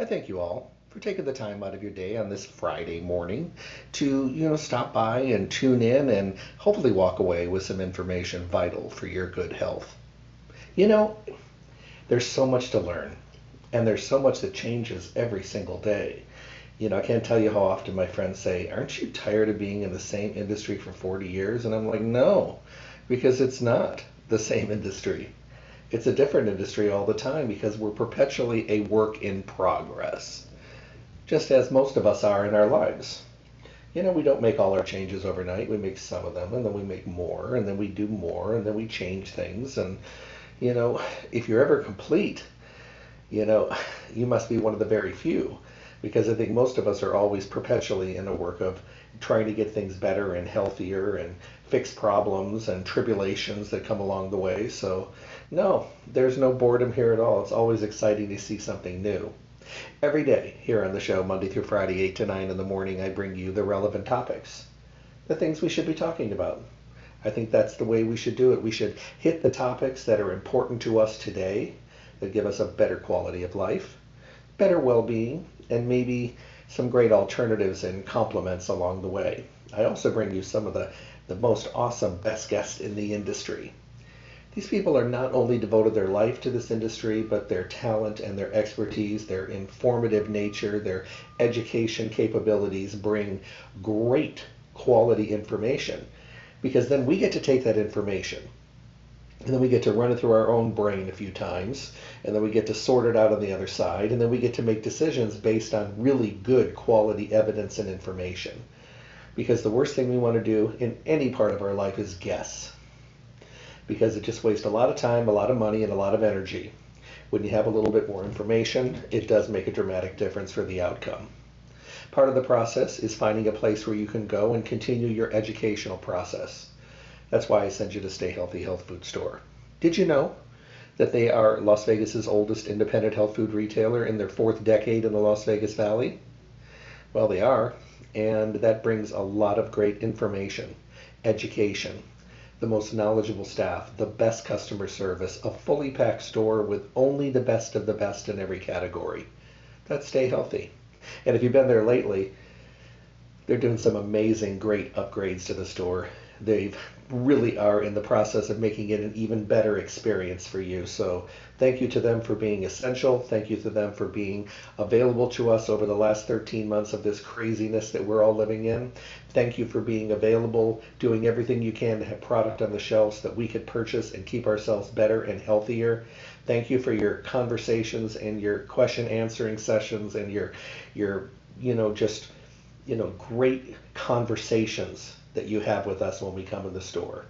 I thank you all for taking the time out of your day on this Friday morning to, you know, stop by and tune in and hopefully walk away with some information vital for your good health. You know, there's so much to learn and there's so much that changes every single day. You know, I can't tell you how often my friends say, Aren't you tired of being in the same industry for 40 years? And I'm like, No, because it's not the same industry it's a different industry all the time because we're perpetually a work in progress, just as most of us are in our lives. You know, we don't make all our changes overnight. We make some of them, and then we make more, and then we do more, and then we change things. And, you know, if you're ever complete, you know, you must be one of the very few because I think most of us are always perpetually in a work of trying to get things better and healthier and fix problems and tribulations that come along the way. So, no, there's no boredom here at all. It's always exciting to see something new. Every day here on the show, Monday through Friday, 8 to 9 in the morning, I bring you the relevant topics, the things we should be talking about. I think that's the way we should do it. We should hit the topics that are important to us today, that give us a better quality of life, better well being, and maybe some great alternatives and complements along the way. I also bring you some of the, the most awesome best guests in the industry. These people are not only devoted their life to this industry, but their talent and their expertise, their informative nature, their education capabilities bring great quality information. Because then we get to take that information and then we get to run it through our own brain a few times, and then we get to sort it out on the other side, and then we get to make decisions based on really good quality evidence and information. Because the worst thing we want to do in any part of our life is guess because it just wastes a lot of time, a lot of money, and a lot of energy. When you have a little bit more information, it does make a dramatic difference for the outcome. Part of the process is finding a place where you can go and continue your educational process. That's why I send you to Stay Healthy Health Food Store. Did you know that they are Las Vegas's oldest independent health food retailer in their fourth decade in the Las Vegas Valley? Well, they are, and that brings a lot of great information, education, the most knowledgeable staff, the best customer service, a fully packed store with only the best of the best in every category. That's Stay Healthy. And if you've been there lately, they're doing some amazing, great upgrades to the store. They really are in the process of making it an even better experience for you. So Thank you to them for being essential. Thank you to them for being available to us over the last 13 months of this craziness that we're all living in. Thank you for being available, doing everything you can to have product on the shelves that we could purchase and keep ourselves better and healthier. Thank you for your conversations and your question answering sessions and your your you know just you know great conversations that you have with us when we come to the store.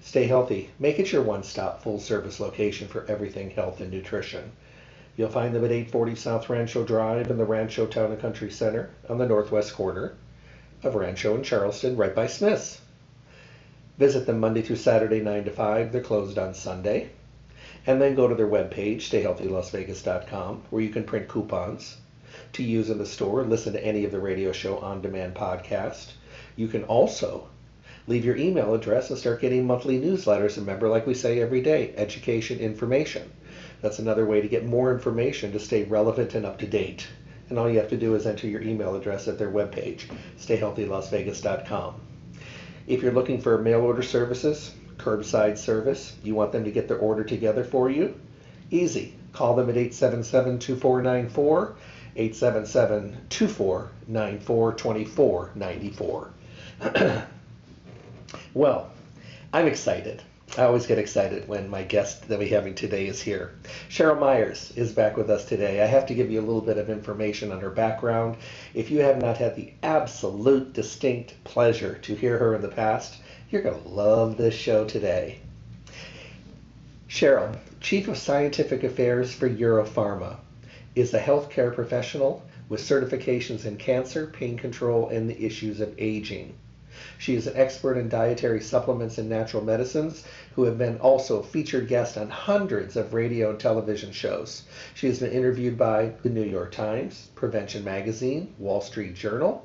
Stay healthy. Make it your one stop full service location for everything health and nutrition. You'll find them at 840 South Rancho Drive in the Rancho Town and Country Center on the northwest corner of Rancho and Charleston, right by Smith's. Visit them Monday through Saturday, 9 to 5. They're closed on Sunday. And then go to their webpage, stayhealthylasvegas.com, where you can print coupons to use in the store and listen to any of the radio show on demand podcast. You can also leave your email address and start getting monthly newsletters. And remember, like we say every day, education information. That's another way to get more information to stay relevant and up to date. And all you have to do is enter your email address at their webpage, stayhealthylasvegas.com. If you're looking for mail order services, Curbside service. You want them to get their order together for you? Easy. Call them at 877 2494, 877 2494 2494. well, I'm excited. I always get excited when my guest that we're having today is here. Cheryl Myers is back with us today. I have to give you a little bit of information on her background. If you have not had the absolute distinct pleasure to hear her in the past, you're going to love this show today. Cheryl, Chief of Scientific Affairs for Europharma, is a healthcare professional with certifications in cancer, pain control, and the issues of aging. She is an expert in dietary supplements and natural medicines who have been also featured guest on hundreds of radio and television shows. She has been interviewed by the New York Times, Prevention Magazine, Wall Street Journal.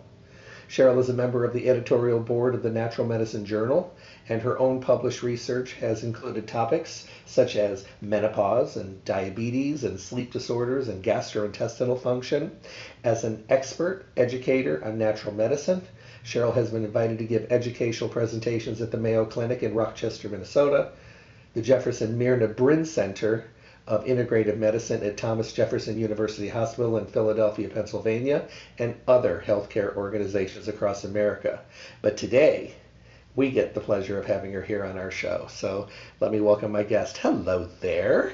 Cheryl is a member of the editorial board of the Natural Medicine Journal, and her own published research has included topics such as menopause and diabetes and sleep disorders and gastrointestinal function. As an expert educator on natural medicine, Cheryl has been invited to give educational presentations at the Mayo Clinic in Rochester, Minnesota, the Jefferson Myrna Brin Center of Integrative Medicine at Thomas Jefferson University Hospital in Philadelphia, Pennsylvania, and other healthcare organizations across America. But today, we get the pleasure of having her here on our show. So let me welcome my guest. Hello there.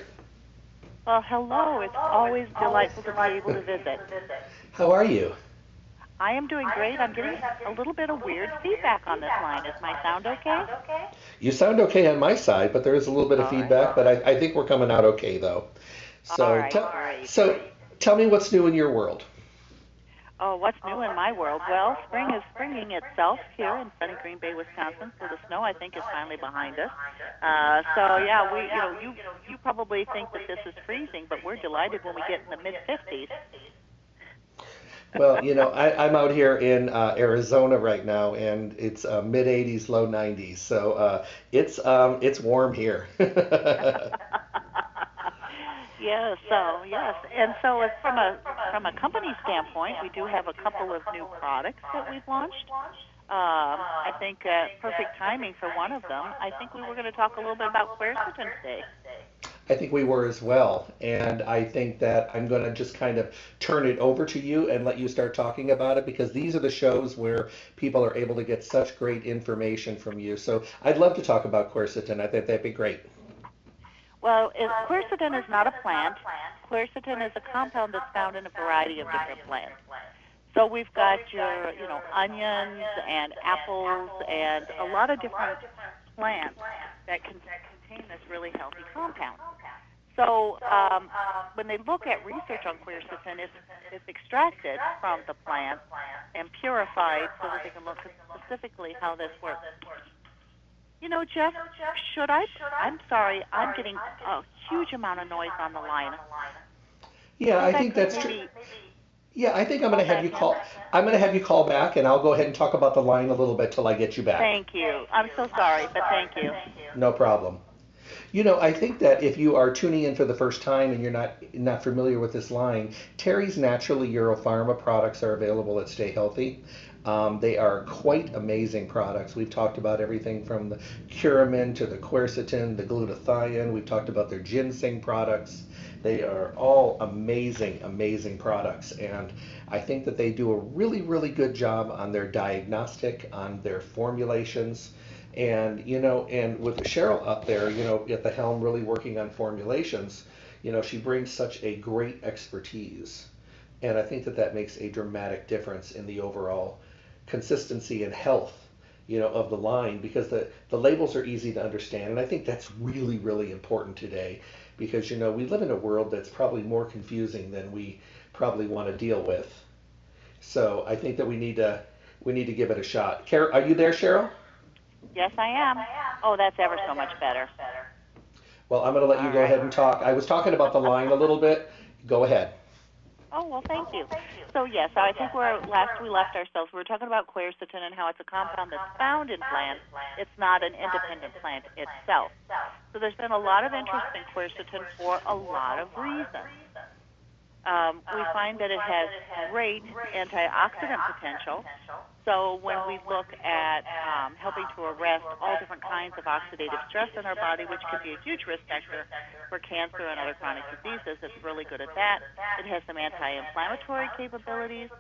Well, hello. It's always delightful to be able to visit. How are you? I am doing great. I'm getting a little bit of weird feedback on this line. Is my sound okay? You sound okay on my side, but there is a little bit of feedback. But I, I think we're coming out okay, though. So, All right, tell, great, so tell me what's new in your world. Oh, what's new in my world? Well, spring is springing itself here in sunny Green Bay, Wisconsin. So the snow, I think, is finally behind us. Uh, so yeah, we, you know, you you probably think that this is freezing, but we're delighted when we get in the mid 50s. Well, you know, I, I'm out here in uh, Arizona right now, and it's uh, mid 80s, low 90s. So uh, it's um, it's warm here. Yes, so yes, and so as from a from a company standpoint, we do have a couple of new products that we've launched. Um, I think uh, perfect timing for one of them. I think we were going to talk a little bit about quercetin today. I think we were as well. And I think that I'm going to just kind of turn it over to you and let you start talking about it because these are the shows where people are able to get such great information from you. So I'd love to talk about quercetin. I think that'd be great. Well, it, quercetin is not a plant. Quercetin is a compound that's found in a variety of different plants. So we've got your, you know, onions and apples and a lot of different plants that can contain this really healthy compound. So um, when they look at research on quercetin, it's, it's extracted from the plant and purified so that they can look specifically how this works. You know, Jeff, should I? I'm sorry, I'm getting a huge amount of noise on the line. Yeah, I think that's true. Yeah, I think I'm going to have you call. I'm going to have you call back, and I'll go ahead and talk about the line a little bit till I get you back. Thank you. I'm so sorry, but thank you. No problem. You know, I think that if you are tuning in for the first time and you're not not familiar with this line, Terry's Naturally Europharma products are available at Stay Healthy. Um, they are quite amazing products. We've talked about everything from the Curamin to the quercetin, the glutathione. We've talked about their ginseng products. They are all amazing, amazing products. And I think that they do a really, really good job on their diagnostic, on their formulations. And, you know, and with Cheryl up there, you know, at the helm really working on formulations, you know, she brings such a great expertise. And I think that that makes a dramatic difference in the overall consistency and health you know of the line because the the labels are easy to understand. And i think that's really really important today because you know we live in a world that's probably more confusing than we probably want to deal with. So i think that we need to we need to give it a shot. Car- are you there cheryl Yes, I am. Oh, that's ever so much better. well i'm going to let you go ahead and talk i was talking about the line a little bit go ahead Oh well, thank you. So yes, I think where last we left ourselves, we were talking about quercetin and how it's a compound that's found in plants. It's not an independent plant itself. So there's been a lot of interest in quercetin for a lot of reasons. Um, we find that it has great antioxidant potential. So when we look at um, helping to arrest all different kinds of oxidative stress in our body, which could be a huge risk factor for cancer and other chronic diseases, it's really good at that. It has some anti-inflammatory capabilities.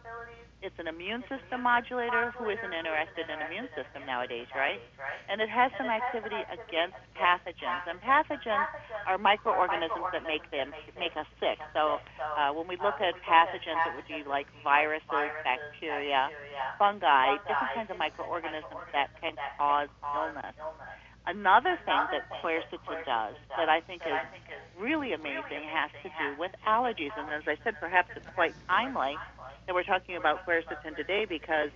It's an immune system modulator. Who isn't interested in immune system nowadays, right? And it has some activity against pathogens. And pathogens are microorganisms that make them make us sick. So uh, when we look at pathogens, it would be like viruses, bacteria, fungi, different kinds of microorganisms that can cause illness. Another thing that quercetin does that I think is really amazing has to do with allergies. And as I said, perhaps it's quite timely that we're talking about quercetin today because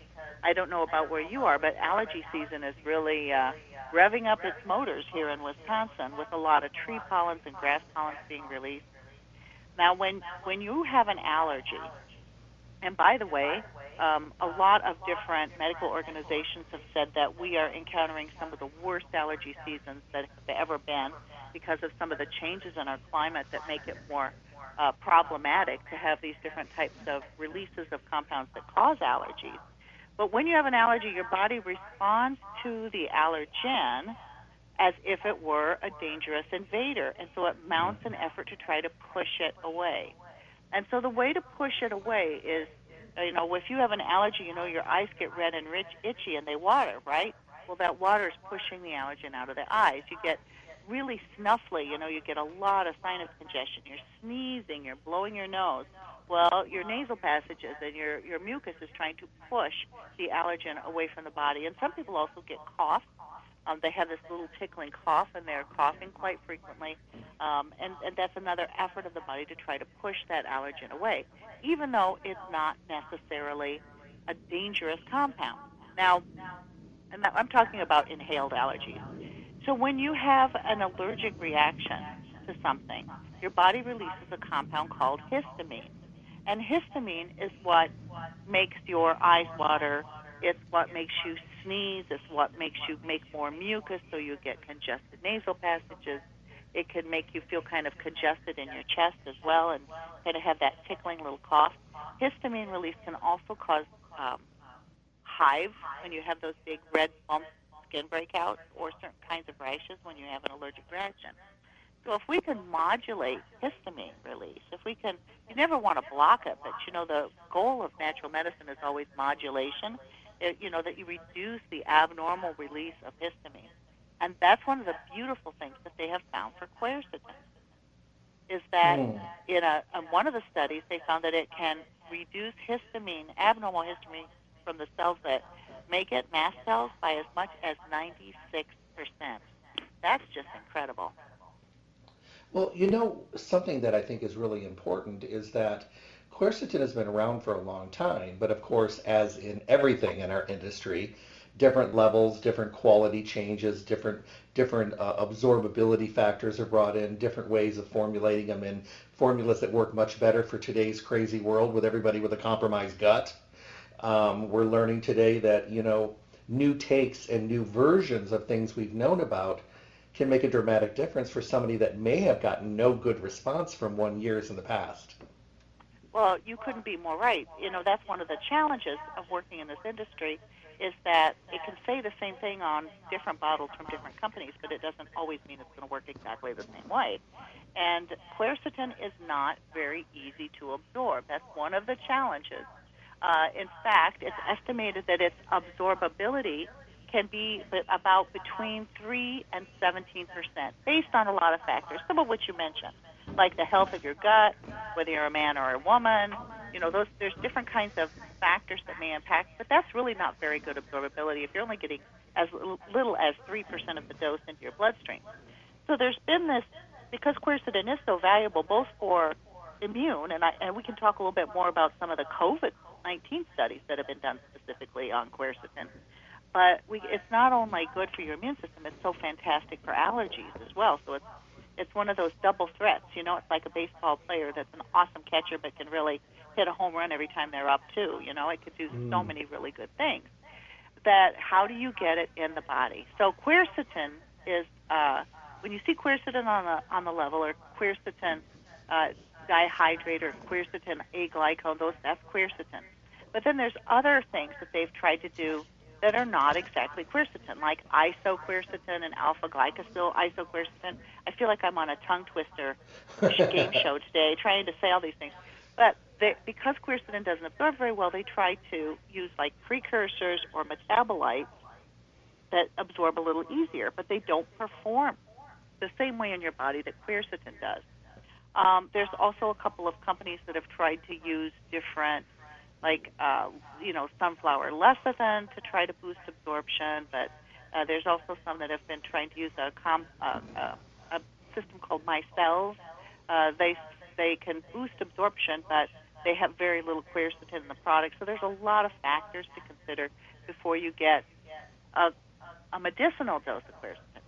I don't know about where you are, but allergy season is really uh, revving up its motors here in Wisconsin with a lot of tree pollens and grass pollens being released. Now, when when you have an allergy, and by the way, um, a lot of different medical organizations have said that we are encountering some of the worst allergy seasons that have ever been because of some of the changes in our climate that make it more uh, problematic to have these different types of releases of compounds that cause allergies. But when you have an allergy, your body responds to the allergen as if it were a dangerous invader. And so it mounts an effort to try to push it away. And so the way to push it away is, uh, you know, if you have an allergy, you know, your eyes get red and rich, itchy and they water, right? Well, that water is pushing the allergen out of the eyes. You get really snuffly. You know, you get a lot of sinus congestion. You're sneezing. You're blowing your nose. Well, your nasal passages and your your mucus is trying to push the allergen away from the body. And some people also get cough. Um, they have this little tickling cough, and they're coughing quite frequently. Um, and, and that's another effort of the body to try to push that allergen away, even though it's not necessarily a dangerous compound. Now, and I'm talking about inhaled allergies. So when you have an allergic reaction to something, your body releases a compound called histamine. And histamine is what makes your eyes water. It's what makes you sneeze. It's what makes you make more mucus so you get congested nasal passages. It can make you feel kind of congested in your chest as well and kind of have that tickling little cough. Histamine release can also cause um, hives when you have those big red bumps skin breakouts or certain kinds of rashes when you have an allergic reaction. So if we can modulate histamine release, if we can, you never want to block it, but you know the goal of natural medicine is always modulation. It, you know that you reduce the abnormal release of histamine, and that's one of the beautiful things that they have found for quercetin. Is that mm. in a in one of the studies they found that it can reduce histamine, abnormal histamine from the cells that make it mast cells by as much as 96%. That's just incredible. Well, you know, something that I think is really important is that quercetin has been around for a long time, but of course, as in everything in our industry, different levels, different quality changes, different different uh, absorbability factors are brought in, different ways of formulating them in formulas that work much better for today's crazy world with everybody with a compromised gut. Um, we're learning today that, you know, new takes and new versions of things we've known about can make a dramatic difference for somebody that may have gotten no good response from one years in the past. Well, you couldn't be more right. You know, that's one of the challenges of working in this industry is that it can say the same thing on different bottles from different companies, but it doesn't always mean it's going to work exactly the same way. And quercetin is not very easy to absorb. That's one of the challenges uh, in fact, it's estimated that its absorbability can be about between 3 and 17 percent, based on a lot of factors, some of which you mentioned, like the health of your gut, whether you're a man or a woman. You know, those there's different kinds of factors that may impact, but that's really not very good absorbability if you're only getting as little as 3 percent of the dose into your bloodstream. So there's been this because quercetin is so valuable both for immune, and, I, and we can talk a little bit more about some of the COVID 19 studies that have been done specifically on quercetin. But we, it's not only good for your immune system; it's so fantastic for allergies as well. So it's it's one of those double threats. You know, it's like a baseball player that's an awesome catcher, but can really hit a home run every time they're up too. You know, it could do mm. so many really good things. That how do you get it in the body? So quercetin is uh, when you see quercetin on the on the level or quercetin uh, dihydrate or quercetin aglycone, those that's quercetin. But then there's other things that they've tried to do that are not exactly quercetin, like isoquercetin and alpha glycosyl isoquercetin. I feel like I'm on a tongue twister game show today, trying to say all these things. But they, because quercetin doesn't absorb very well, they try to use like precursors or metabolites that absorb a little easier, but they don't perform the same way in your body that quercetin does. Um, there's also a couple of companies that have tried to use different like uh, you know sunflower lecithin to try to boost absorption, but uh, there's also some that have been trying to use a, com- uh, uh, a system called micelles. Uh, they they can boost absorption, but they have very little quercetin in the product. So there's a lot of factors to consider before you get a, a medicinal dose of quercetin.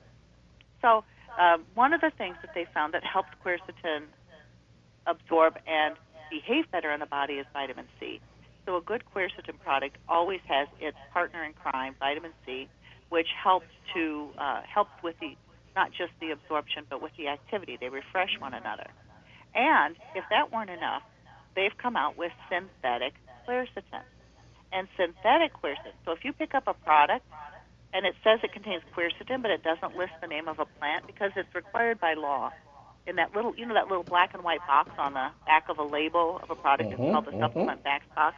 So um, one of the things that they found that helps quercetin absorb and behave better in the body is vitamin C. So a good quercetin product always has its partner in crime, vitamin C, which helps to uh, helps with the not just the absorption but with the activity. They refresh one another. And if that weren't enough, they've come out with synthetic quercetin. And synthetic quercetin. So if you pick up a product and it says it contains quercetin, but it doesn't list the name of a plant because it's required by law. In that little, you know, that little black and white box on the back of a label of a product, Mhm, it's called the mhm. supplement box.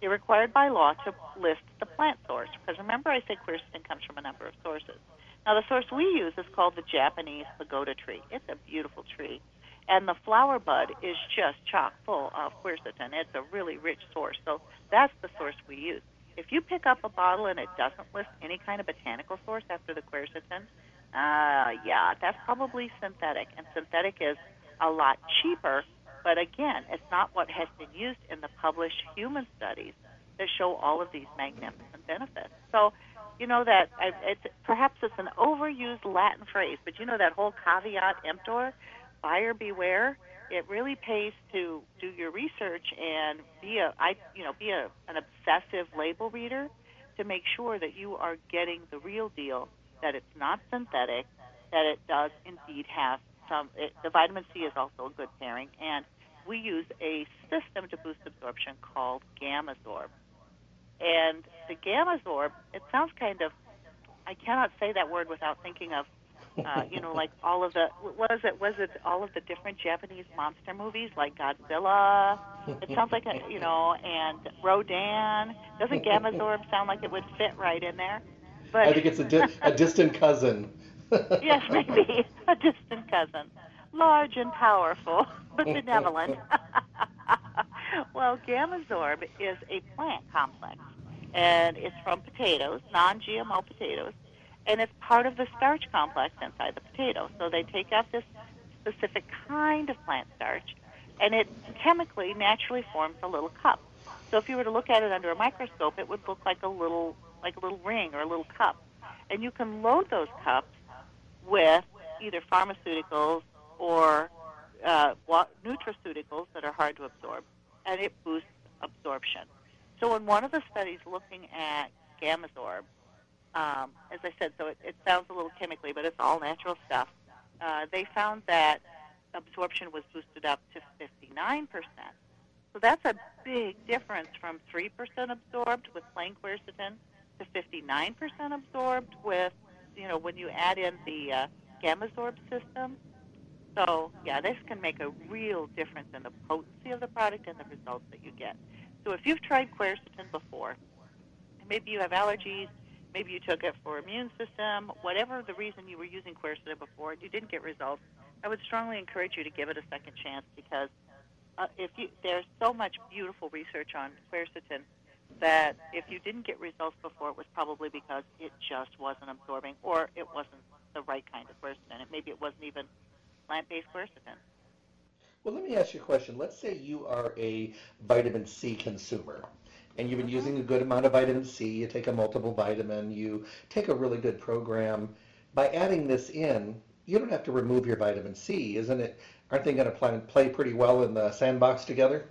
You're required by law to list the plant source because remember I said quercetin comes from a number of sources. Now the source we use is called the Japanese pagoda tree. It's a beautiful tree, and the flower bud is just chock full of quercetin. It's a really rich source, so that's the source we use. If you pick up a bottle and it doesn't list any kind of botanical source after the quercetin, uh, yeah, that's probably synthetic, and synthetic is a lot cheaper. But again, it's not what has been used in the published human studies that show all of these magnificent benefits. So, you know that it's perhaps it's an overused Latin phrase, but you know that whole caveat emptor, buyer beware. It really pays to do your research and be a I you know be a, an obsessive label reader to make sure that you are getting the real deal, that it's not synthetic, that it does indeed have some. It, the vitamin C is also a good pairing, and we use a system to boost absorption called GammaZorb. And the GammaZorb, it sounds kind of, I cannot say that word without thinking of, uh, you know, like all of the, was it, was it all of the different Japanese monster movies like Godzilla? It sounds like, a, you know, and Rodan. Doesn't GammaZorb sound like it would fit right in there? But I think it's a, di- a distant cousin. yes, maybe a distant cousin, large and powerful, but benevolent. well, GammaZorb is a plant complex, and it's from potatoes, non-GMO potatoes, and it's part of the starch complex inside the potato. So they take out this specific kind of plant starch, and it chemically naturally forms a little cup. So if you were to look at it under a microscope, it would look like a little like a little ring or a little cup. And you can load those cups with either pharmaceuticals or uh, nutraceuticals that are hard to absorb, and it boosts absorption. So in one of the studies looking at GammaZorb, um, as I said, so it, it sounds a little chemically, but it's all natural stuff. Uh, they found that absorption was boosted up to 59%. So that's a big difference from 3% absorbed with plain quercetin to 59% absorbed with, you know, when you add in the uh, GammaZorb system. So, yeah, this can make a real difference in the potency of the product and the results that you get. So if you've tried quercetin before, maybe you have allergies, maybe you took it for immune system, whatever the reason you were using quercetin before and you didn't get results, I would strongly encourage you to give it a second chance because uh, if you, there's so much beautiful research on quercetin that if you didn't get results before, it was probably because it just wasn't absorbing or it wasn't the right kind of quercetin. It, maybe it wasn't even plant-based quercetin. Well, let me ask you a question. Let's say you are a vitamin C consumer and you've been using a good amount of vitamin C, you take a multiple vitamin, you take a really good program. By adding this in, you don't have to remove your vitamin C, isn't it? Aren't they going to play, play pretty well in the sandbox together?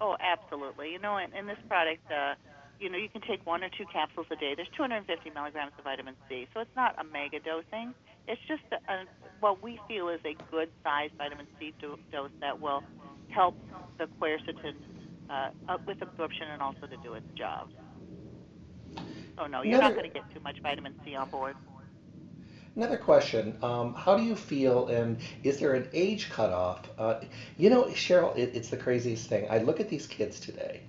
Oh, absolutely. You know, in, in this product, uh, you know, you can take one or two capsules a day. There's 250 milligrams of vitamin C, so it's not a mega dosing. It's just a, a, what we feel is a good sized vitamin C do, dose that will help the quercetin uh, with absorption and also to do its job. Oh no, you're Another, not going to get too much vitamin C on board. Another question: um, How do you feel, and is there an age cutoff? Uh, you know, Cheryl, it, it's the craziest thing. I look at these kids today,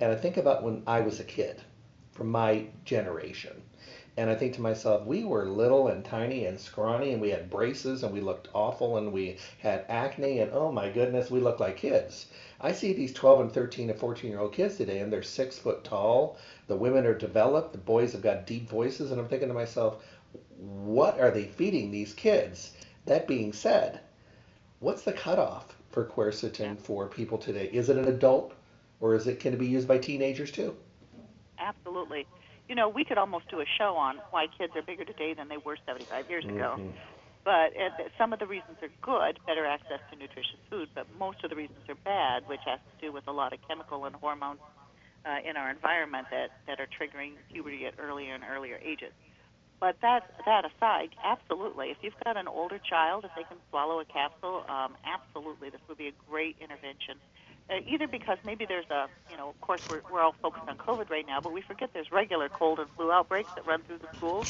and I think about when I was a kid, from my generation, and I think to myself, we were little and tiny and scrawny, and we had braces, and we looked awful, and we had acne, and oh my goodness, we looked like kids. I see these 12 and 13 and 14 year old kids today, and they're six foot tall. The women are developed, the boys have got deep voices, and I'm thinking to myself, what are they feeding these kids? That being said, what's the cutoff for quercetin for people today? Is it an adult, or is it can it be used by teenagers too? Absolutely you know, we could almost do a show on why kids are bigger today than they were 75 years ago. Mm-hmm. But uh, some of the reasons are good, better access to nutritious food, but most of the reasons are bad, which has to do with a lot of chemical and hormones uh, in our environment that, that are triggering puberty at earlier and earlier ages. But that that aside, absolutely, if you've got an older child, if they can swallow a capsule, um, absolutely, this would be a great intervention either because maybe there's a, you know, of course we're, we're all focused on COVID right now, but we forget there's regular cold and flu outbreaks that run through the schools.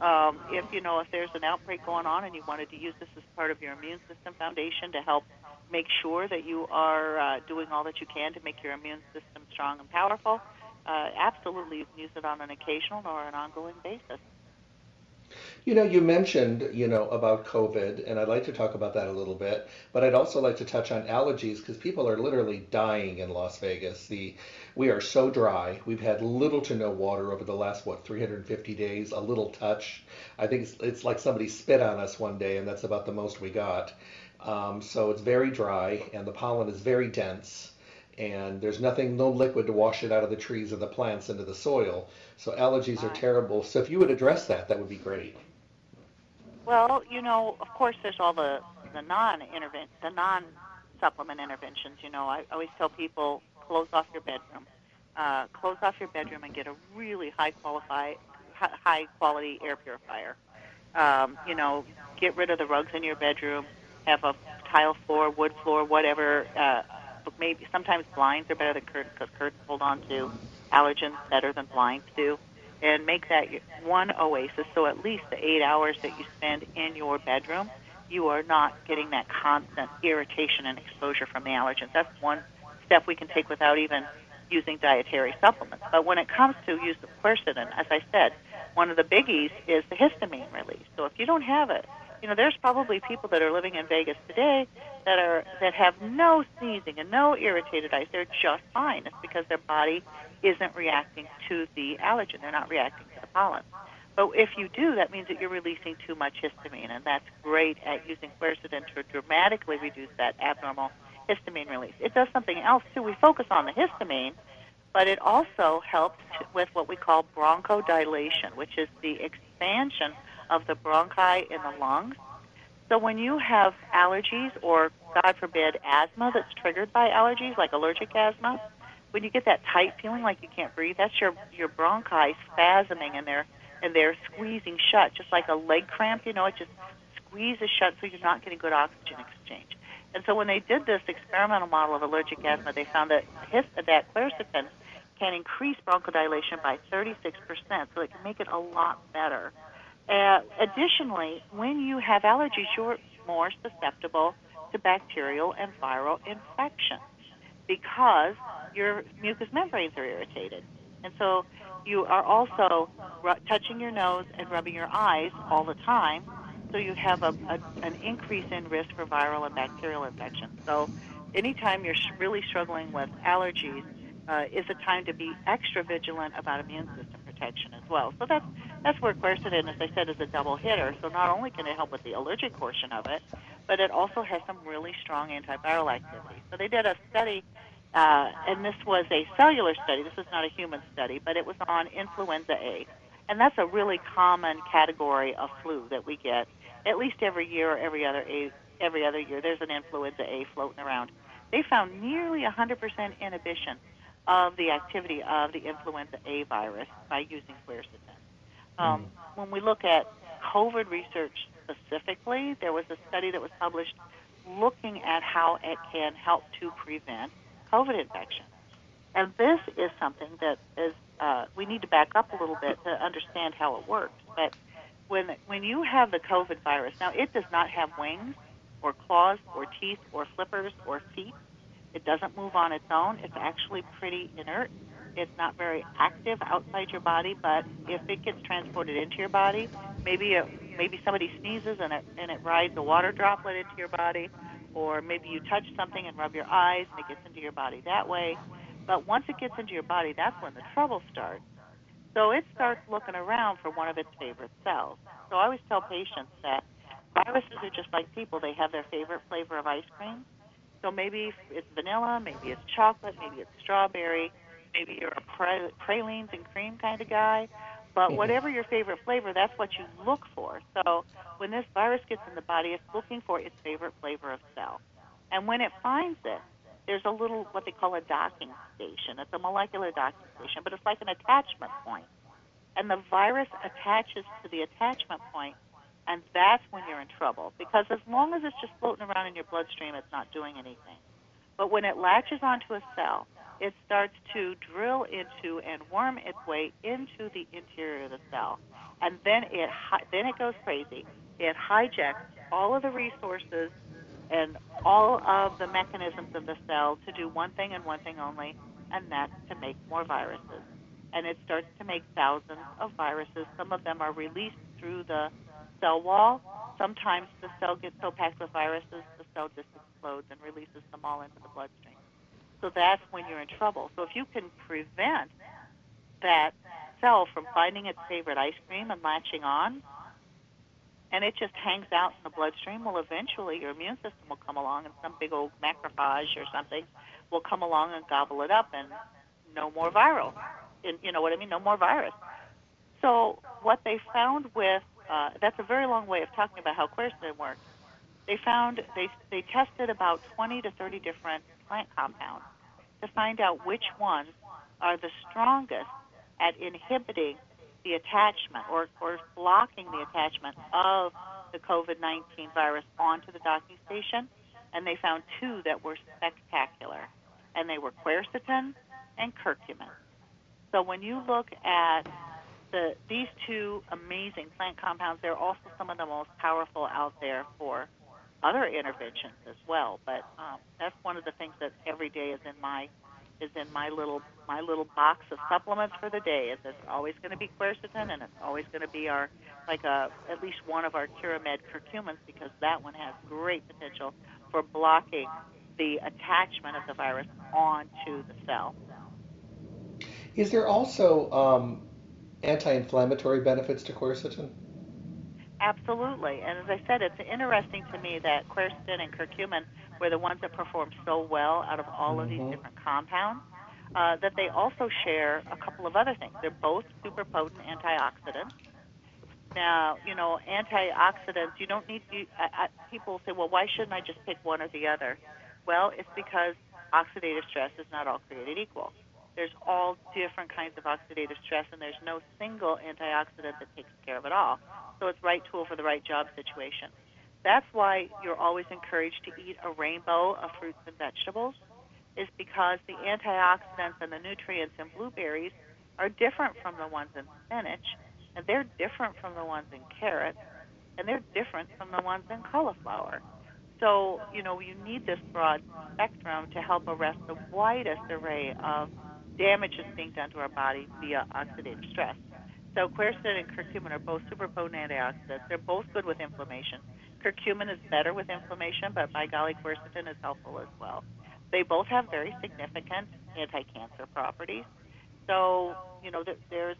Um, if you know if there's an outbreak going on and you wanted to use this as part of your immune system foundation to help make sure that you are uh, doing all that you can to make your immune system strong and powerful, uh, absolutely you can use it on an occasional or an ongoing basis. You know, you mentioned, you know, about COVID, and I'd like to talk about that a little bit, but I'd also like to touch on allergies because people are literally dying in Las Vegas. The we are so dry. We've had little to no water over the last what 350 days, a little touch. I think it's, it's like somebody spit on us one day, and that's about the most we got. Um, so it's very dry, and the pollen is very dense and there's nothing, no liquid to wash it out of the trees and the plants into the soil. So allergies are terrible. So if you would address that, that would be great. Well, you know, of course, there's all the the non-intervent, the non-supplement interventions. You know, I always tell people close off your bedroom, uh, close off your bedroom, and get a really high qualify, high quality air purifier. Um, you know, get rid of the rugs in your bedroom. Have a tile floor, wood floor, whatever. Uh, maybe sometimes blinds are better than curtains because curtains hold on to allergens better than blinds do and make that one oasis. So at least the eight hours that you spend in your bedroom, you are not getting that constant irritation and exposure from the allergens. That's one step we can take without even using dietary supplements. But when it comes to use of quercetin, as I said, one of the biggies is the histamine release. So if you don't have it, you know, there's probably people that are living in Vegas today that are that have no sneezing and no irritated eyes. They're just fine. It's because their body isn't reacting to the allergen. They're not reacting to the pollen. But if you do, that means that you're releasing too much histamine, and that's great at using quercetin to dramatically reduce that abnormal histamine release. It does something else too. We focus on the histamine, but it also helps with what we call bronchodilation, which is the expansion of the bronchi in the lungs. So when you have allergies or, God forbid, asthma that's triggered by allergies, like allergic asthma, when you get that tight feeling like you can't breathe, that's your your bronchi spasming and they're and they're squeezing shut, just like a leg cramp. You know, it just squeezes shut, so you're not getting good oxygen exchange. And so when they did this experimental model of allergic asthma, they found that his, that quercetin can increase bronchodilation by 36%, so it can make it a lot better. Uh, additionally, when you have allergies, you're more susceptible to bacterial and viral infections because your mucous membranes are irritated. And so you are also ru- touching your nose and rubbing your eyes all the time, so you have a, a, an increase in risk for viral and bacterial infections. So anytime you're really struggling with allergies, uh, is a time to be extra vigilant about immune system protection as well. So that's that's where quercetin, as I said, is a double hitter. So not only can it help with the allergic portion of it, but it also has some really strong antiviral activity. So they did a study uh, and this was a cellular study. This was not a human study, but it was on influenza A. And that's a really common category of flu that we get at least every year or every other a, every other year. There's an influenza A floating around. They found nearly 100% inhibition of the activity of the influenza A virus by using quercetin. Um, mm. When we look at COVID research specifically, there was a study that was published looking at how it can help to prevent COVID infection. And this is something that is uh, we need to back up a little bit to understand how it works. But when when you have the COVID virus, now it does not have wings or claws or teeth or flippers or feet. It doesn't move on its own. It's actually pretty inert. It's not very active outside your body, but if it gets transported into your body, maybe it, maybe somebody sneezes and it and it rides a water droplet into your body, or maybe you touch something and rub your eyes and it gets into your body that way. But once it gets into your body, that's when the trouble starts. So it starts looking around for one of its favorite cells. So I always tell patients that viruses are just like people. They have their favorite flavor of ice cream. So maybe it's vanilla, maybe it's chocolate, maybe it's strawberry, maybe you're a pralines and cream kind of guy. But mm-hmm. whatever your favorite flavor, that's what you look for. So when this virus gets in the body, it's looking for its favorite flavor of cell. And when it finds it, there's a little what they call a docking station. It's a molecular docking station, but it's like an attachment point. And the virus attaches to the attachment point, and that's when you're in trouble. Because as long as it's just floating around in your bloodstream, it's not doing anything. But when it latches onto a cell, it starts to drill into and worm its way into the interior of the cell, and then it then it goes crazy. It hijacks all of the resources and all of the mechanisms of the cell to do one thing and one thing only, and that's to make more viruses. And it starts to make thousands of viruses. Some of them are released through the cell wall. Sometimes the cell gets so packed with viruses, the cell just explodes and releases them all into the bloodstream. So that's when you're in trouble. So if you can prevent that cell from finding its favorite ice cream and latching on, and it just hangs out in the bloodstream, well, eventually your immune system will come along and some big old macrophage or something will come along and gobble it up and no more viral. And, you know what I mean? No more virus. So what they found with, uh, that's a very long way of talking about how quercetin works. They found, they, they tested about 20 to 30 different plant compounds to find out which ones are the strongest at inhibiting the attachment or, or blocking the attachment of the COVID 19 virus onto the docking station. And they found two that were spectacular, and they were quercetin and curcumin. So when you look at the, these two amazing plant compounds, they're also some of the most powerful out there for other interventions as well. But um, that's one of the things that every day is in my is in my little my little box of supplements for the day. Is it's always going to be quercetin, and it's always going to be our like a at least one of our Curamed curcumins because that one has great potential for blocking the attachment of the virus onto the cell. Is there also um, anti-inflammatory benefits to quercetin? Absolutely. And as I said, it's interesting to me that quercetin and curcumin were the ones that performed so well out of all of these mm-hmm. different compounds. Uh, that they also share a couple of other things. They're both super potent antioxidants. Now, you know, antioxidants, you don't need to, uh, uh, people say, well, why shouldn't I just pick one or the other? Well, it's because oxidative stress is not all created equal. There's all different kinds of oxidative stress, and there's no single antioxidant that takes care of it all. So it's right tool for the right job situation. That's why you're always encouraged to eat a rainbow of fruits and vegetables, is because the antioxidants and the nutrients in blueberries are different from the ones in spinach, and they're different from the ones in carrots, and they're different from the ones in cauliflower. So, you know, you need this broad spectrum to help arrest the widest array of damage is being done to our body via oxidative stress. So quercetin and curcumin are both super potent antioxidants. They're both good with inflammation. Curcumin is better with inflammation, but by golly, quercetin is helpful as well. They both have very significant anti-cancer properties. So you know, there's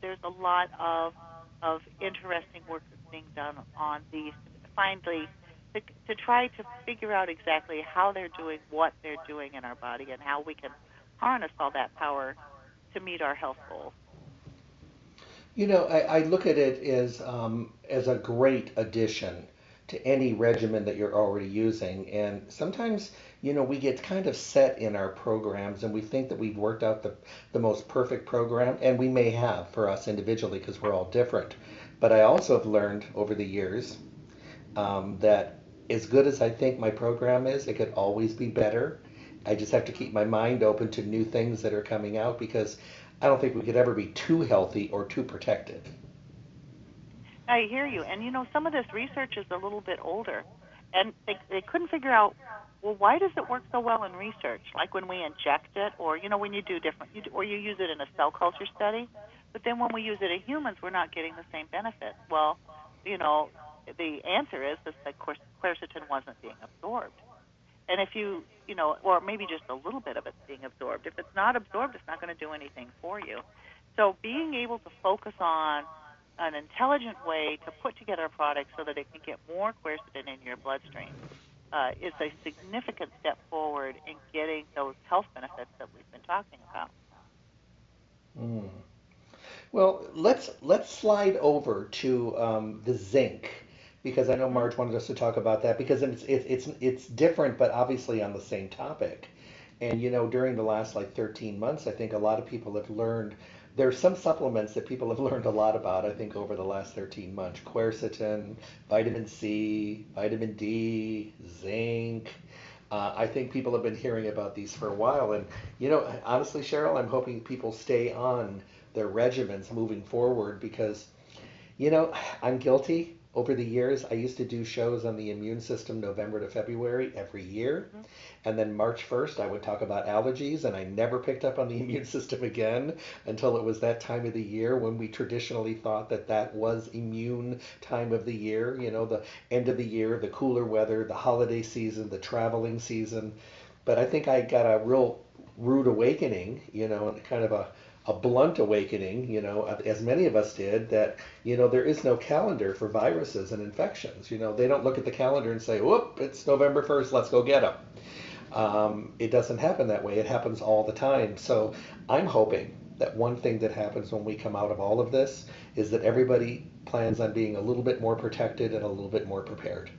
there's a lot of of interesting work that's being done on these. Finally, to, to try to figure out exactly how they're doing what they're doing in our body and how we can harness all that power to meet our health goals. You know, I, I look at it as um, as a great addition to any regimen that you're already using. And sometimes, you know, we get kind of set in our programs and we think that we've worked out the, the most perfect program, and we may have for us individually because we're all different. But I also have learned over the years um, that as good as I think my program is, it could always be better I just have to keep my mind open to new things that are coming out because I don't think we could ever be too healthy or too protected. I hear you. And you know, some of this research is a little bit older, and they, they couldn't figure out, well, why does it work so well in research? Like when we inject it, or you know, when you do different, you do, or you use it in a cell culture study. But then when we use it in humans, we're not getting the same benefit. Well, you know, the answer is that course quercetin wasn't being absorbed. And if you, you know, or maybe just a little bit of it's being absorbed. If it's not absorbed, it's not going to do anything for you. So being able to focus on an intelligent way to put together a product so that it can get more quercetin in your bloodstream uh, is a significant step forward in getting those health benefits that we've been talking about. Mm. Well, let's let's slide over to um, the zinc because I know. Marge wanted us to talk about that because it's it's it's it's different, but obviously on the same topic. And you know, during the last like 13 months, I think a lot of people have learned there are some supplements that people have learned a lot about, I think, over the last 13 months. Quercetin, vitamin C, vitamin D, zinc. Uh, I think people have been hearing about these for a while. And, you know, honestly, Cheryl, I'm hoping people stay on their regimens moving forward because, you know, I'm guilty over the years, I used to do shows on the immune system November to February every year. Mm-hmm. And then March 1st, I would talk about allergies, and I never picked up on the immune system again until it was that time of the year when we traditionally thought that that was immune time of the year. You know, the end of the year, the cooler weather, the holiday season, the traveling season. But I think I got a real rude awakening, you know, and kind of a a blunt awakening, you know, as many of us did, that, you know, there is no calendar for viruses and infections. You know, they don't look at the calendar and say, whoop, it's November 1st, let's go get them. Um, it doesn't happen that way. It happens all the time. So I'm hoping that one thing that happens when we come out of all of this is that everybody plans on being a little bit more protected and a little bit more prepared.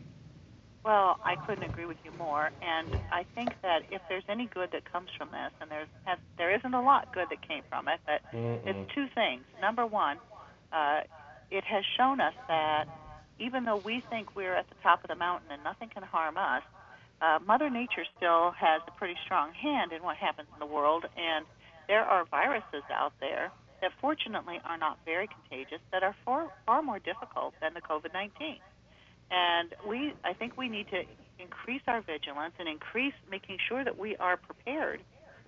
Well, I couldn't agree with you more, and I think that if there's any good that comes from this, and there's has, there isn't a lot good that came from it, but Mm-mm. it's two things. Number one, uh, it has shown us that even though we think we're at the top of the mountain and nothing can harm us, uh, Mother Nature still has a pretty strong hand in what happens in the world, and there are viruses out there that fortunately are not very contagious that are far, far more difficult than the COVID-19. And we, I think we need to increase our vigilance and increase making sure that we are prepared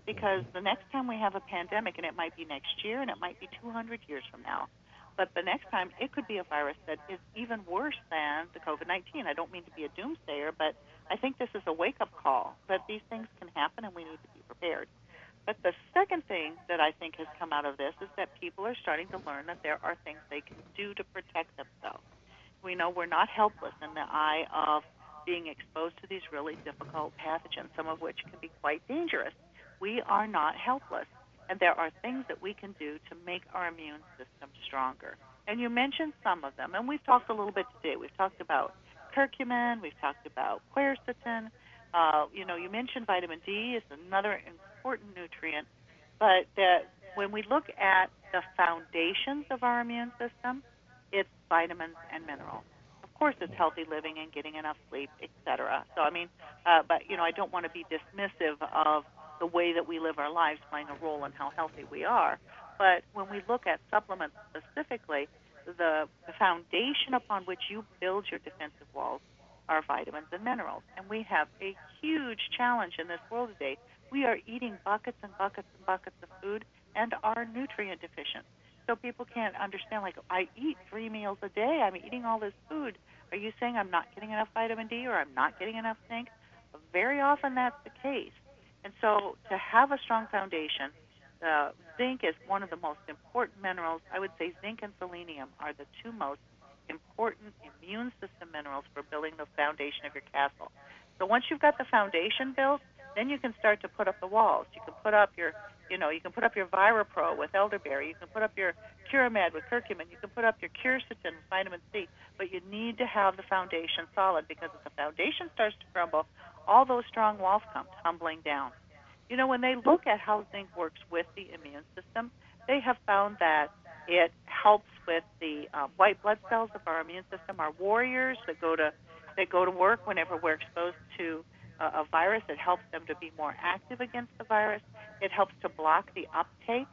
because mm-hmm. the next time we have a pandemic, and it might be next year and it might be 200 years from now, but the next time it could be a virus that is even worse than the COVID 19. I don't mean to be a doomsayer, but I think this is a wake up call that these things can happen and we need to be prepared. But the second thing that I think has come out of this is that people are starting to learn that there are things they can do to protect themselves. We know we're not helpless in the eye of being exposed to these really difficult pathogens, some of which can be quite dangerous. We are not helpless, and there are things that we can do to make our immune system stronger. And you mentioned some of them, and we've talked a little bit today. We've talked about curcumin, we've talked about quercetin. Uh, you know, you mentioned vitamin D is another important nutrient, but that when we look at the foundations of our immune system, it's vitamins and minerals. Of course, it's healthy living and getting enough sleep, etc. So, I mean, uh, but you know, I don't want to be dismissive of the way that we live our lives playing a role in how healthy we are. But when we look at supplements specifically, the, the foundation upon which you build your defensive walls are vitamins and minerals. And we have a huge challenge in this world today. We are eating buckets and buckets and buckets of food and are nutrient deficient so people can't understand like I eat three meals a day. I'm eating all this food. Are you saying I'm not getting enough vitamin D or I'm not getting enough zinc? Very often that's the case. And so to have a strong foundation, uh, zinc is one of the most important minerals. I would say zinc and selenium are the two most important immune system minerals for building the foundation of your castle. So once you've got the foundation built, then you can start to put up the walls. You can put up your, you know, you can put up your ViraPro with elderberry. You can put up your Curamed with curcumin. You can put up your Quercetin with vitamin C. But you need to have the foundation solid because if the foundation starts to crumble, all those strong walls come tumbling down. You know, when they look at how zinc works with the immune system, they have found that it helps with the uh, white blood cells of our immune system, our warriors that go to that go to work whenever we're exposed to a, virus. It helps them to be more active against the virus. It helps to block the uptake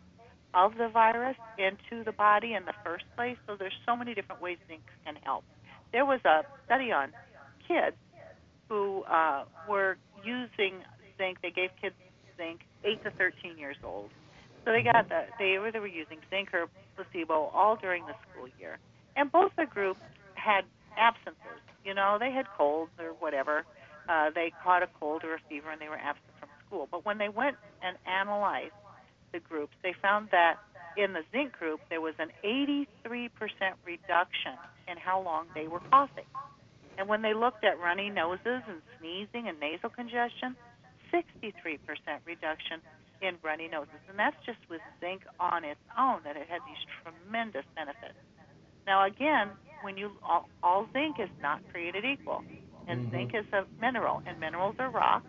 of the virus into the body in the first place. So there's so many different ways zinc can help. There was a study on kids who uh, were using zinc. They gave kids zinc, 8 to 13 years old. So they got the, they were, they were using zinc or placebo all during the school year. And both the groups had absences. You know, they had colds or whatever. Uh, they caught a cold or a fever and they were absent from school. But when they went and analyzed the groups, they found that in the zinc group there was an 83% reduction in how long they were coughing. And when they looked at runny noses and sneezing and nasal congestion, 63% reduction in runny noses. And that's just with zinc on its own that it had these tremendous benefits. Now, again, when you all, all zinc is not created equal, and mm-hmm. zinc is a mineral, and minerals are rocks,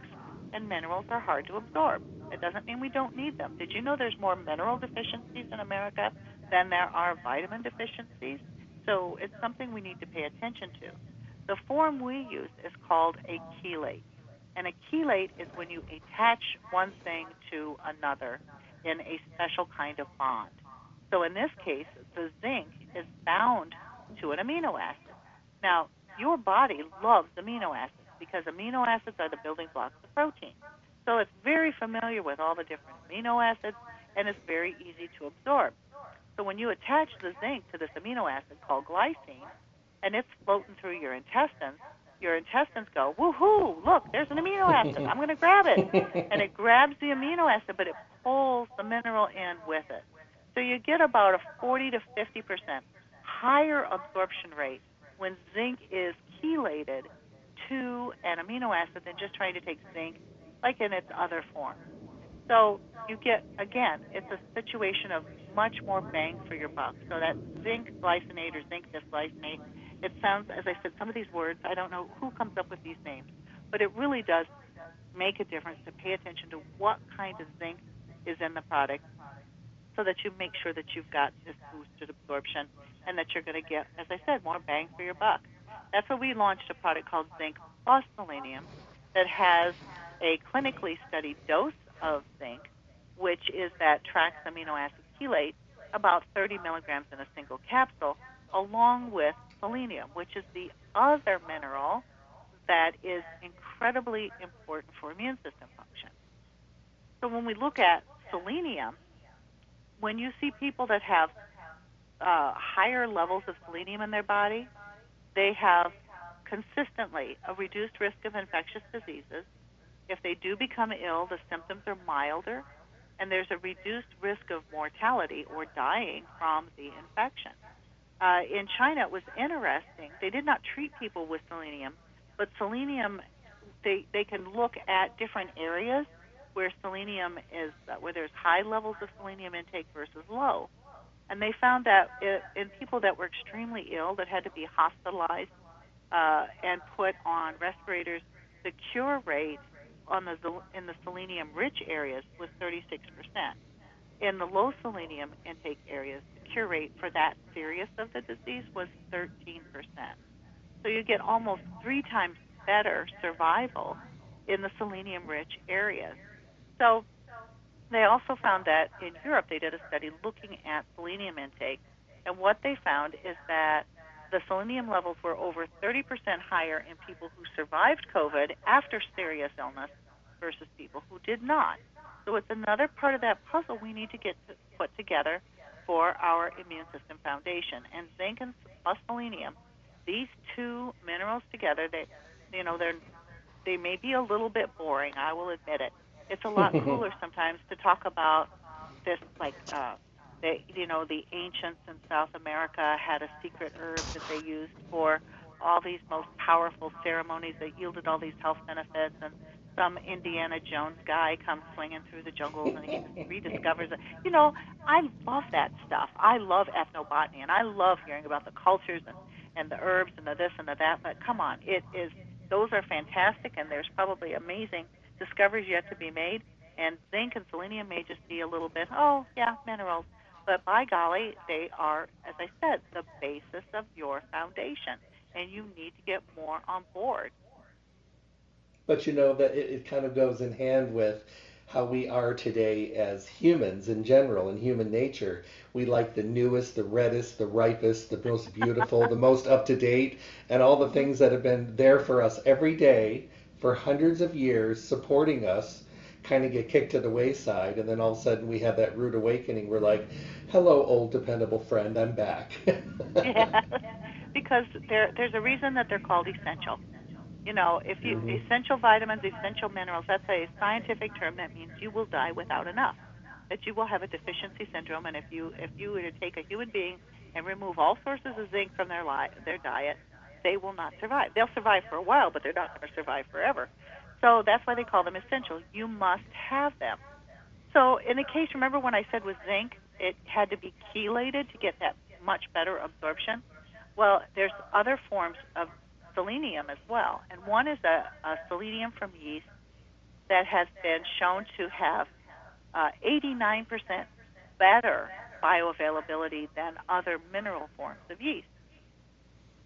and minerals are hard to absorb. It doesn't mean we don't need them. Did you know there's more mineral deficiencies in America than there are vitamin deficiencies? So it's something we need to pay attention to. The form we use is called a chelate. And a chelate is when you attach one thing to another in a special kind of bond. So in this case, the zinc is bound to an amino acid. Now, your body loves amino acids because amino acids are the building blocks of protein. So it's very familiar with all the different amino acids and it's very easy to absorb. So when you attach the zinc to this amino acid called glycine and it's floating through your intestines, your intestines go, woohoo, look, there's an amino acid. I'm going to grab it. and it grabs the amino acid, but it pulls the mineral in with it. So you get about a 40 to 50 percent higher absorption rate when zinc is chelated to an amino acid than just trying to take zinc like in its other form. So you get, again, it's a situation of much more bang for your buck. So that zinc glycinate or zinc bisglycinate, it sounds, as I said, some of these words, I don't know who comes up with these names, but it really does make a difference to pay attention to what kind of zinc is in the product so that you make sure that you've got this boosted absorption and that you're going to get, as I said, more bang for your buck. That's why we launched a product called Zinc Plus Selenium that has a clinically studied dose of zinc, which is that TRAACS amino acid chelate, about 30 milligrams in a single capsule, along with selenium, which is the other mineral that is incredibly important for immune system function. So when we look at selenium, when you see people that have uh, higher levels of selenium in their body, they have consistently a reduced risk of infectious diseases. If they do become ill, the symptoms are milder, and there's a reduced risk of mortality or dying from the infection. Uh, in China, it was interesting. They did not treat people with selenium, but selenium, they, they can look at different areas where selenium is uh, where there's high levels of selenium intake versus low. And they found that it, in people that were extremely ill, that had to be hospitalized uh, and put on respirators, the cure rate on the in the selenium-rich areas was 36 percent. In the low selenium intake areas, the cure rate for that serious of the disease was 13 percent. So you get almost three times better survival in the selenium-rich areas. So they also found that in Europe they did a study looking at selenium intake, and what they found is that the selenium levels were over 30% higher in people who survived COVID after serious illness versus people who did not. So it's another part of that puzzle we need to get to put together for our immune system foundation. And zinc and plus selenium, these two minerals together, they, you know, they're they may be a little bit boring. I will admit it it's a lot cooler sometimes to talk about this like uh they you know the ancients in South America had a secret herb that they used for all these most powerful ceremonies that yielded all these health benefits and some Indiana Jones guy comes swinging through the jungles and he rediscovers it. You know, I love that stuff. I love ethnobotany and I love hearing about the cultures and and the herbs and the this and the that. But come on, it is those are fantastic and there's probably amazing discoveries yet to be made, and zinc and selenium may just be a little bit, oh, yeah, minerals. But by golly, they are, as I said, the basis of your foundation, and you need to get more on board. But you know that it, it kind of goes in hand with how we are today as humans in general in human nature. We like the newest, the reddest, the ripest, the most beautiful, the most up to date, and all the things that have been there for us every day for hundreds of years supporting us kind of get kicked to the wayside and then all of a sudden we have that rude awakening we're like hello old dependable friend i'm back yeah because there there's a reason that they're called essential you know, if you mm-hmm. essential vitamins, essential minerals, that's a scientific term that means you will die without enough. That you will have a deficiency syndrome, and if you if you were to take a human being and remove all sources of zinc from their li- their diet, they will not survive. They'll survive for a while, but they're not going to survive forever. So that's why they call them essential. You must have them. So in the case, remember when I said with zinc, it had to be chelated to get that much better absorption. Well, there's other forms of selenium as well. And one is a, a selenium from yeast that has been shown to have uh, 89% better bioavailability than other mineral forms of yeast.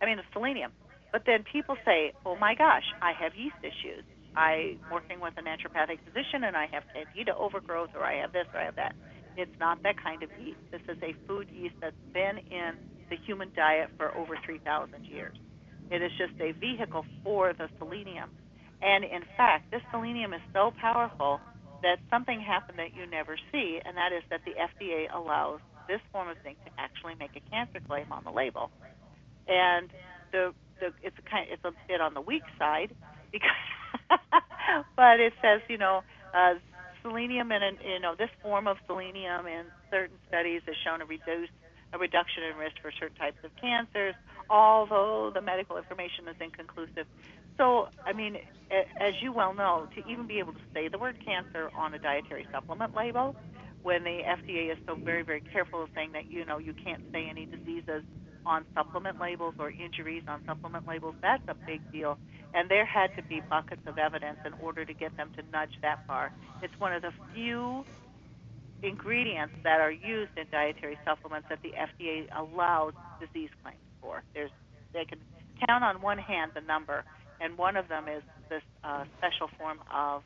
I mean, the selenium. But then people say, oh my gosh, I have yeast issues. I'm working with a naturopathic physician and I have candida overgrowth or I have this or I have that. It's not that kind of yeast. This is a food yeast that's been in the human diet for over 3,000 years. It is just a vehicle for the selenium. And in fact, this selenium is so powerful that something happened that you never see, and that is that the FDA allows this form of zinc to actually make a cancer claim on the label. And the, the it's a kind it's a bit on the weak side because but it says, you know, uh, selenium and you know this form of selenium in certain studies has shown a reduced a reduction in risk for certain types of cancers, although the medical information is inconclusive. So, I mean, as you well know, to even be able to say the word cancer on a dietary supplement label, when the FDA is so very, very careful of saying that, you know, you can't say any diseases on supplement labels or injuries on supplement labels, that's a big deal. And there had to be buckets of evidence in order to get them to nudge that far. It's one of the few ingredients that are used in dietary supplements that the FDA allows disease claims for. There's they can count on one hand the number, and one of them is this uh, special form of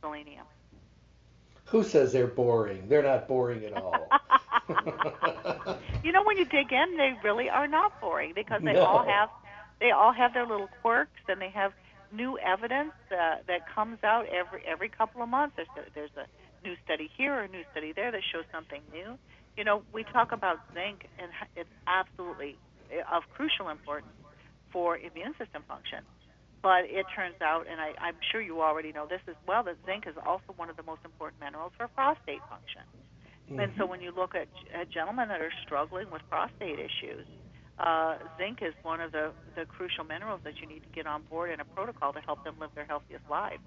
selenium. Who says they're boring? They're not boring at all. you know, when you dig in, they really are not boring because they no. all have they all have their little quirks and they have new evidence uh, that comes out every every couple of months. There's a, there's a new study here or a new study there that shows something new. You know, we talk about zinc, and it's absolutely of crucial importance for immune system function. But it turns out, and I, I'm sure you already know this as well, that zinc is also one of the most important minerals for prostate function. Mm-hmm. And so when you look at, at gentlemen that are struggling with prostate issues, uh, zinc is one of the, the crucial minerals that you need to get on board in a protocol to help them live their healthiest lives.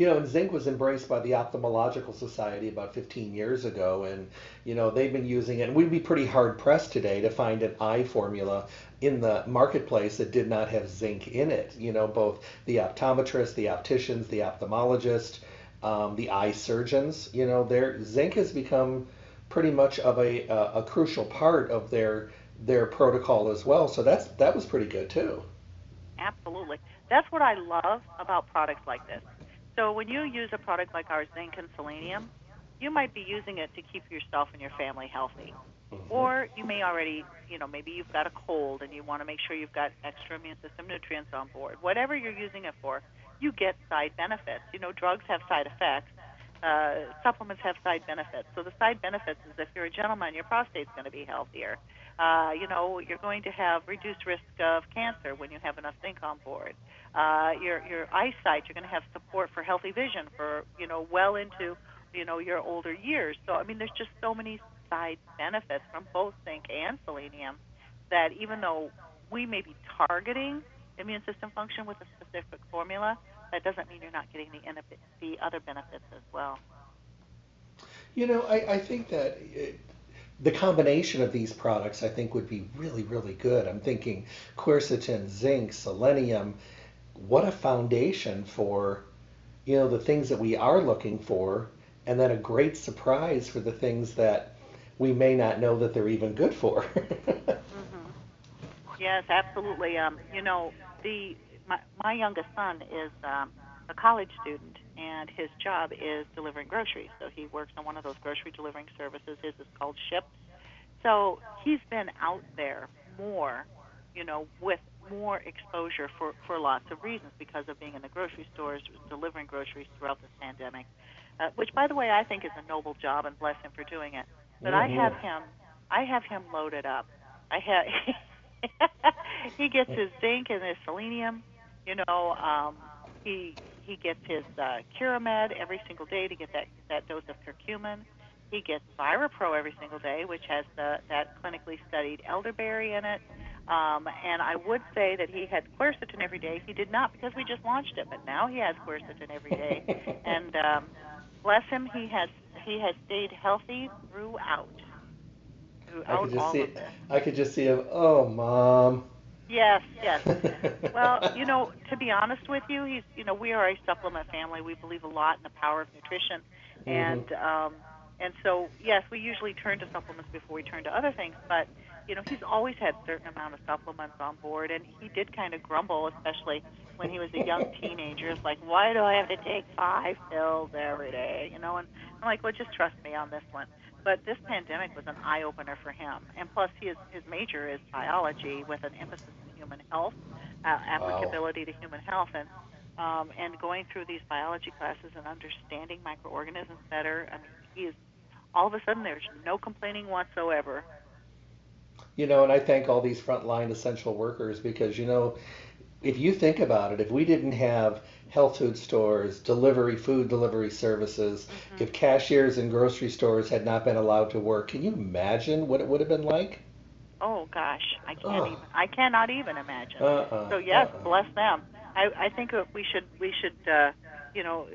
You know, and zinc was embraced by the Ophthalmological Society about 15 years ago, and you know they've been using it. And we'd be pretty hard pressed today to find an eye formula in the marketplace that did not have zinc in it. You know, both the optometrists, the opticians, the ophthalmologist, um, the eye surgeons. You know, their zinc has become pretty much of a, a, a crucial part of their their protocol as well. So that's that was pretty good too. Absolutely, that's what I love about products like this. So when you use a product like our zinc and selenium, you might be using it to keep yourself and your family healthy. Mm-hmm. Or you may already, you know, maybe you've got a cold and you want to make sure you've got extra immune system nutrients on board. Whatever you're using it for, you get side benefits. You know, drugs have side effects. Uh, supplements have side benefits. So the side benefits is if you're a gentleman, your prostate's going to be healthier. Uh, you know, you're going to have reduced risk of cancer when you have enough zinc on board. Uh, your your eyesight, you're going to have support for healthy vision for you know well into you know your older years. So I mean, there's just so many side benefits from both zinc and selenium that even though we may be targeting immune system function with a specific formula, that doesn't mean you're not getting the the other benefits as well. You know, I, I think that it, the combination of these products I think would be really, really good. I'm thinking quercetin, zinc, selenium. What a foundation for, you know, the things that we are looking for, and then a great surprise for the things that we may not know that they're even good for. mm-hmm. Yes, absolutely. Um, you know, the my my youngest son is um, a college student, and his job is delivering groceries. So he works on one of those grocery delivering services. His is called Shipt. So he's been out there more, you know, with more exposure for for lots of reasons because of being in the grocery stores, delivering groceries throughout this pandemic. Uh, which, by the way, I think is a noble job, and bless him for doing it. But mm-hmm. I have him, I have him loaded up. I have. he gets his zinc and his selenium. You know, um, he he gets his uh, Curamed every single day to get that that dose of curcumin. He gets ViraPro every single day, which has the, that clinically studied elderberry in it. Um, and I would say that he had quercetin every day. He did not because we just launched it, but now he has quercetin every day. and um, bless him, he has he has stayed healthy throughout. Throughout I could just see. I could just see him. Oh, mom. Yes, yes. well, you know, to be honest with you, he's you know we are a supplement family. We believe a lot in the power of nutrition, mm-hmm. and um, and so yes, we usually turn to supplements before we turn to other things. But you know, he's always had a certain amount of supplements on board, and he did kind of grumble, especially when he was a young teenager. It's like, why do I have to take five pills every day? You know, and I'm like, well, just trust me on this one. But this pandemic was an eye opener for him, and plus his his major is biology with an emphasis in human health, uh, applicability wow. to human health, and um, and going through these biology classes and understanding microorganisms better. I mean, he is all of a sudden there's no complaining whatsoever. You know, and I thank all these frontline essential workers because you know, if you think about it, if we didn't have health food stores, delivery, food delivery services, mm-hmm. if cashiers in grocery stores had not been allowed to work, can you imagine what it would have been like? Oh gosh, I can't even. I cannot even imagine. Uh-uh, so yes, uh-uh. bless them. I, I think we should we should uh, you know,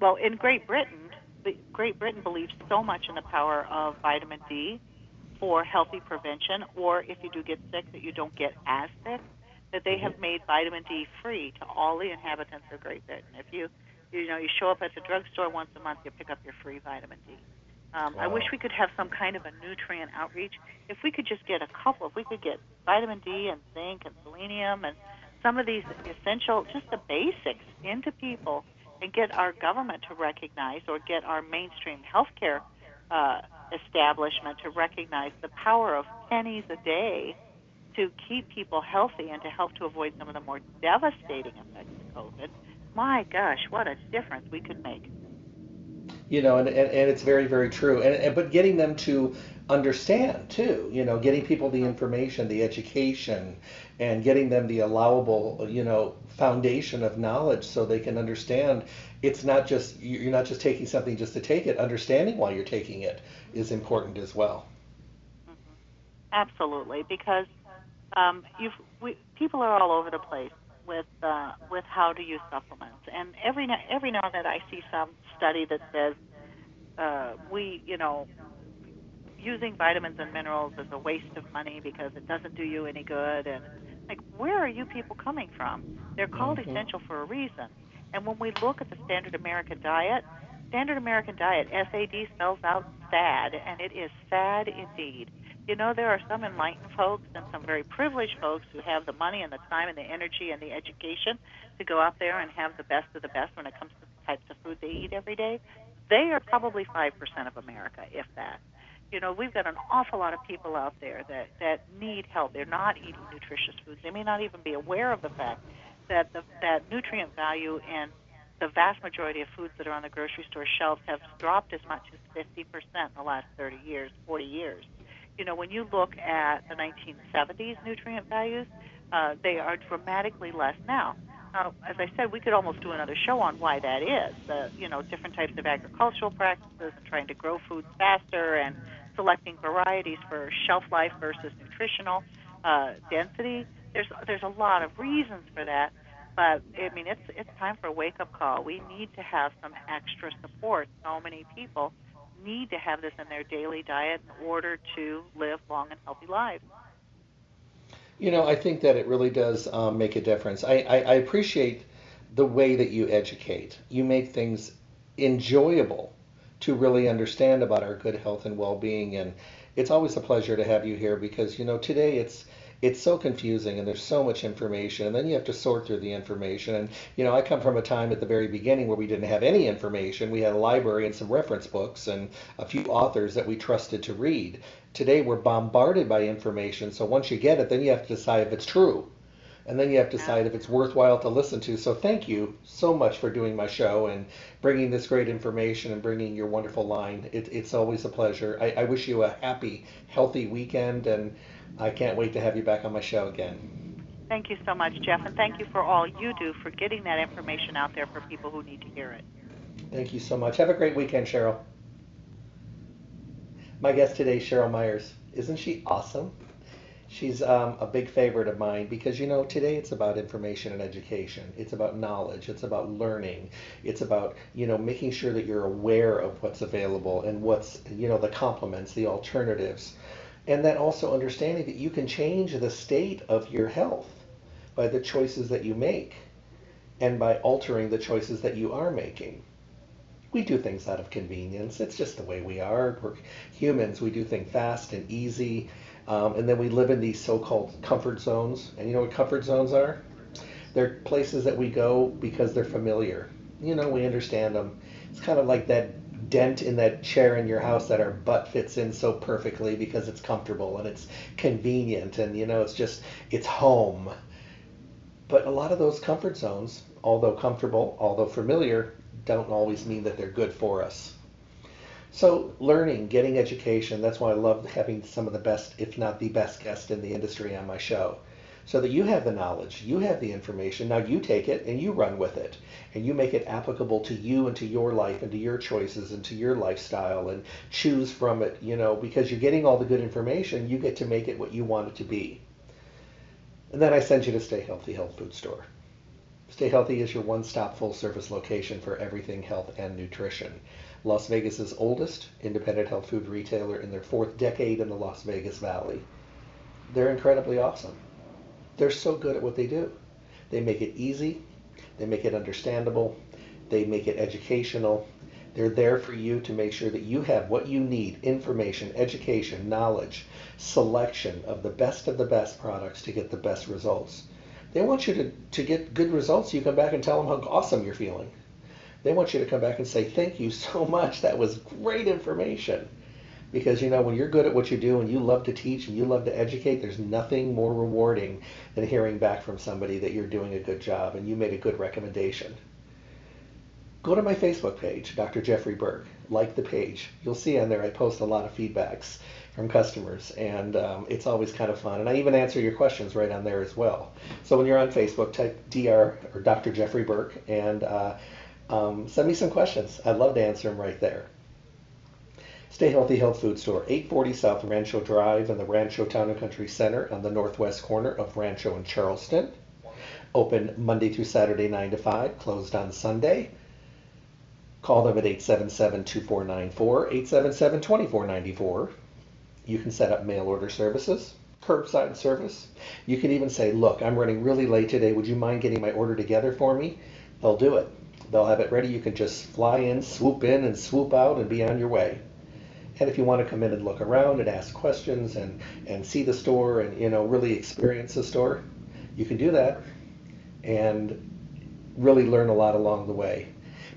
well in Great Britain, Great Britain believes so much in the power of vitamin D for healthy prevention, or if you do get sick, that you don't get as sick that they have made vitamin D free to all the inhabitants of Great Britain. If you you know you show up at the drugstore once a month, you pick up your free vitamin D. Um, wow. I wish we could have some kind of a nutrient outreach. If we could just get a couple, if we could get vitamin D and zinc and selenium and some of these essential, just the basics into people, and get our government to recognize or get our mainstream healthcare uh, establishment to recognize the power of pennies a day to keep people healthy and to help to avoid some of the more devastating effects of COVID, my gosh, what a difference we could make. You know, and, and, and it's very, very true. And, and but getting them to understand too, you know, getting people the information, the education, and getting them the allowable, you know, foundation of knowledge so they can understand it's not just you're not just taking something just to take it. Understanding why you're taking it is important as well. Mm-hmm. Absolutely, because um, you've, we, people are all over the place with uh, with how to use supplements, and every now, every now and then I see some study that says uh, we, you know, using vitamins and minerals is a waste of money because it doesn't do you any good, and like where are you people coming from? They're called mm-hmm. essential for a reason, and when we look at the standard American diet, standard American diet SAD spells out sad, and it is sad indeed you know, there are some enlightened folks and some very privileged folks who have the money and the time and the energy and the education to go out there and have the best of the best when it comes to the types of food they eat every day. They are probably 5% of America, if that. You know, we've got an awful lot of people out there that, that need help. They're not eating nutritious foods. They may not even be aware of the fact that the, that nutrient value in the vast majority of foods that are on the grocery store shelves have dropped as much as 50% in the last 30 years, 40 years you know, when you look at the 1970s nutrient values, uh, they are dramatically less now. Now, as I said, we could almost do another show on why that is. The, you know, different types of agricultural practices and trying to grow foods faster and selecting varieties for shelf life versus nutritional uh, density. There's there's a lot of reasons for that, but I mean it's it's time for a wake up call. We need to have some extra support. So many people need to have this in their daily diet in order to live long and healthy lives. You know, I think that it really does um, make a difference. I, I, I appreciate the way that you educate. You make things enjoyable to really understand about our good health and well-being. And it's always a pleasure to have you here because you know today it's it's so confusing and there's so much information. And then you have to sort through the information. And you know i come from a time at the very beginning where we didn't have any information. We had a library and some reference books and a few authors that we trusted to read. Today we're bombarded by information. So once you get it then you have to decide if it's true and then you have to decide if it's worthwhile to listen to. So thank you so much for doing my show and bringing this great information and bringing your wonderful line. It, it's always a pleasure. I, I wish you a happy, healthy weekend, and I can't wait to have you back on my show again. Thank you so much, Jeff, and thank you for all you do for getting that information out there for people who need to hear it. Thank you so much. Have a great weekend, Cheryl. My guest today, Cheryl Myers. Isn't she awesome? She's um, a big favorite of mine because, you know, today it's about information and education. It's about knowledge. It's about learning. It's about, you know, making sure that you're aware of what's available and what's, you know, the complements, the alternatives. And then also understanding that you can change the state of your health by the choices that you make and by altering the choices that you are making. We do things out of convenience. It's just the way we are. We're humans. We do things fast and easy um, and then we live in these so-called comfort zones. And you know what comfort zones are? They're places that we go because they're familiar. You know, we understand them. It's kind of like that dent in that chair in your house that our butt fits in so perfectly because it's comfortable and it's convenient and you know it's just it's home. But a lot of those comfort zones, although comfortable, although familiar, don't always mean that they're good for us. So learning, getting education, that's why I love having some of the best, if not the best guest in the industry on my show. So that you have the knowledge, you have the information, now you take it and you run with it. And you make it applicable to you and to your life and to your choices and to your lifestyle and choose from it, you know, because you're getting all the good information, you get to make it what you want it to be. And then I send you to Stay Healthy Health Food Store. Stay Healthy is your one-stop full-service location for everything health and nutrition. Las Vegas's oldest independent health food retailer in their fourth decade in the Las Vegas Valley. They're incredibly awesome. They're so good at what they do. They make it easy, they make it understandable, they make it educational. They're there for you to make sure that you have what you need information, education, knowledge, selection of the best of the best products to get the best results. They want you to, to get good results. You come back and tell them how awesome you're feeling. They want you to come back and say, Thank you so much. That was great information. Because, you know, when you're good at what you do and you love to teach and you love to educate, there's nothing more rewarding than hearing back from somebody that you're doing a good job and you made a good recommendation. Go to my Facebook page, Dr. Jeffrey Burke. Like the page. You'll see on there I post a lot of feedbacks from customers, and um, it's always kind of fun. And I even answer your questions right on there as well. So when you're on Facebook, type Dr. or Dr. Jeffrey Burke, and uh, um, send me some questions. I'd love to answer them right there. Stay Healthy Health Food Store, 840 South Rancho Drive in the Rancho Town and Country Center on the northwest corner of Rancho and Charleston. Open Monday through Saturday, 9 to 5, closed on Sunday. Call them at 877-2494, 877-2494. You can set up mail order services, curbside service. You can even say, look, I'm running really late today. Would you mind getting my order together for me? They'll do it. They'll have it ready. You can just fly in, swoop in, and swoop out and be on your way. And if you want to come in and look around and ask questions and, and see the store and you know really experience the store, you can do that and really learn a lot along the way.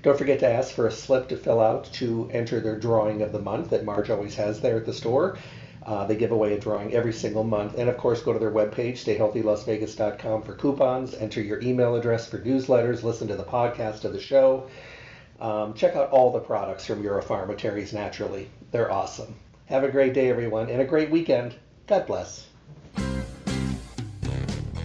Don't forget to ask for a slip to fill out to enter their drawing of the month that Marge always has there at the store. Uh, they give away a drawing every single month. And of course, go to their webpage, stayhealthylasvegas.com for coupons. Enter your email address for newsletters. Listen to the podcast of the show. Um, check out all the products from Europharma Naturally. They're awesome. Have a great day, everyone, and a great weekend. God bless.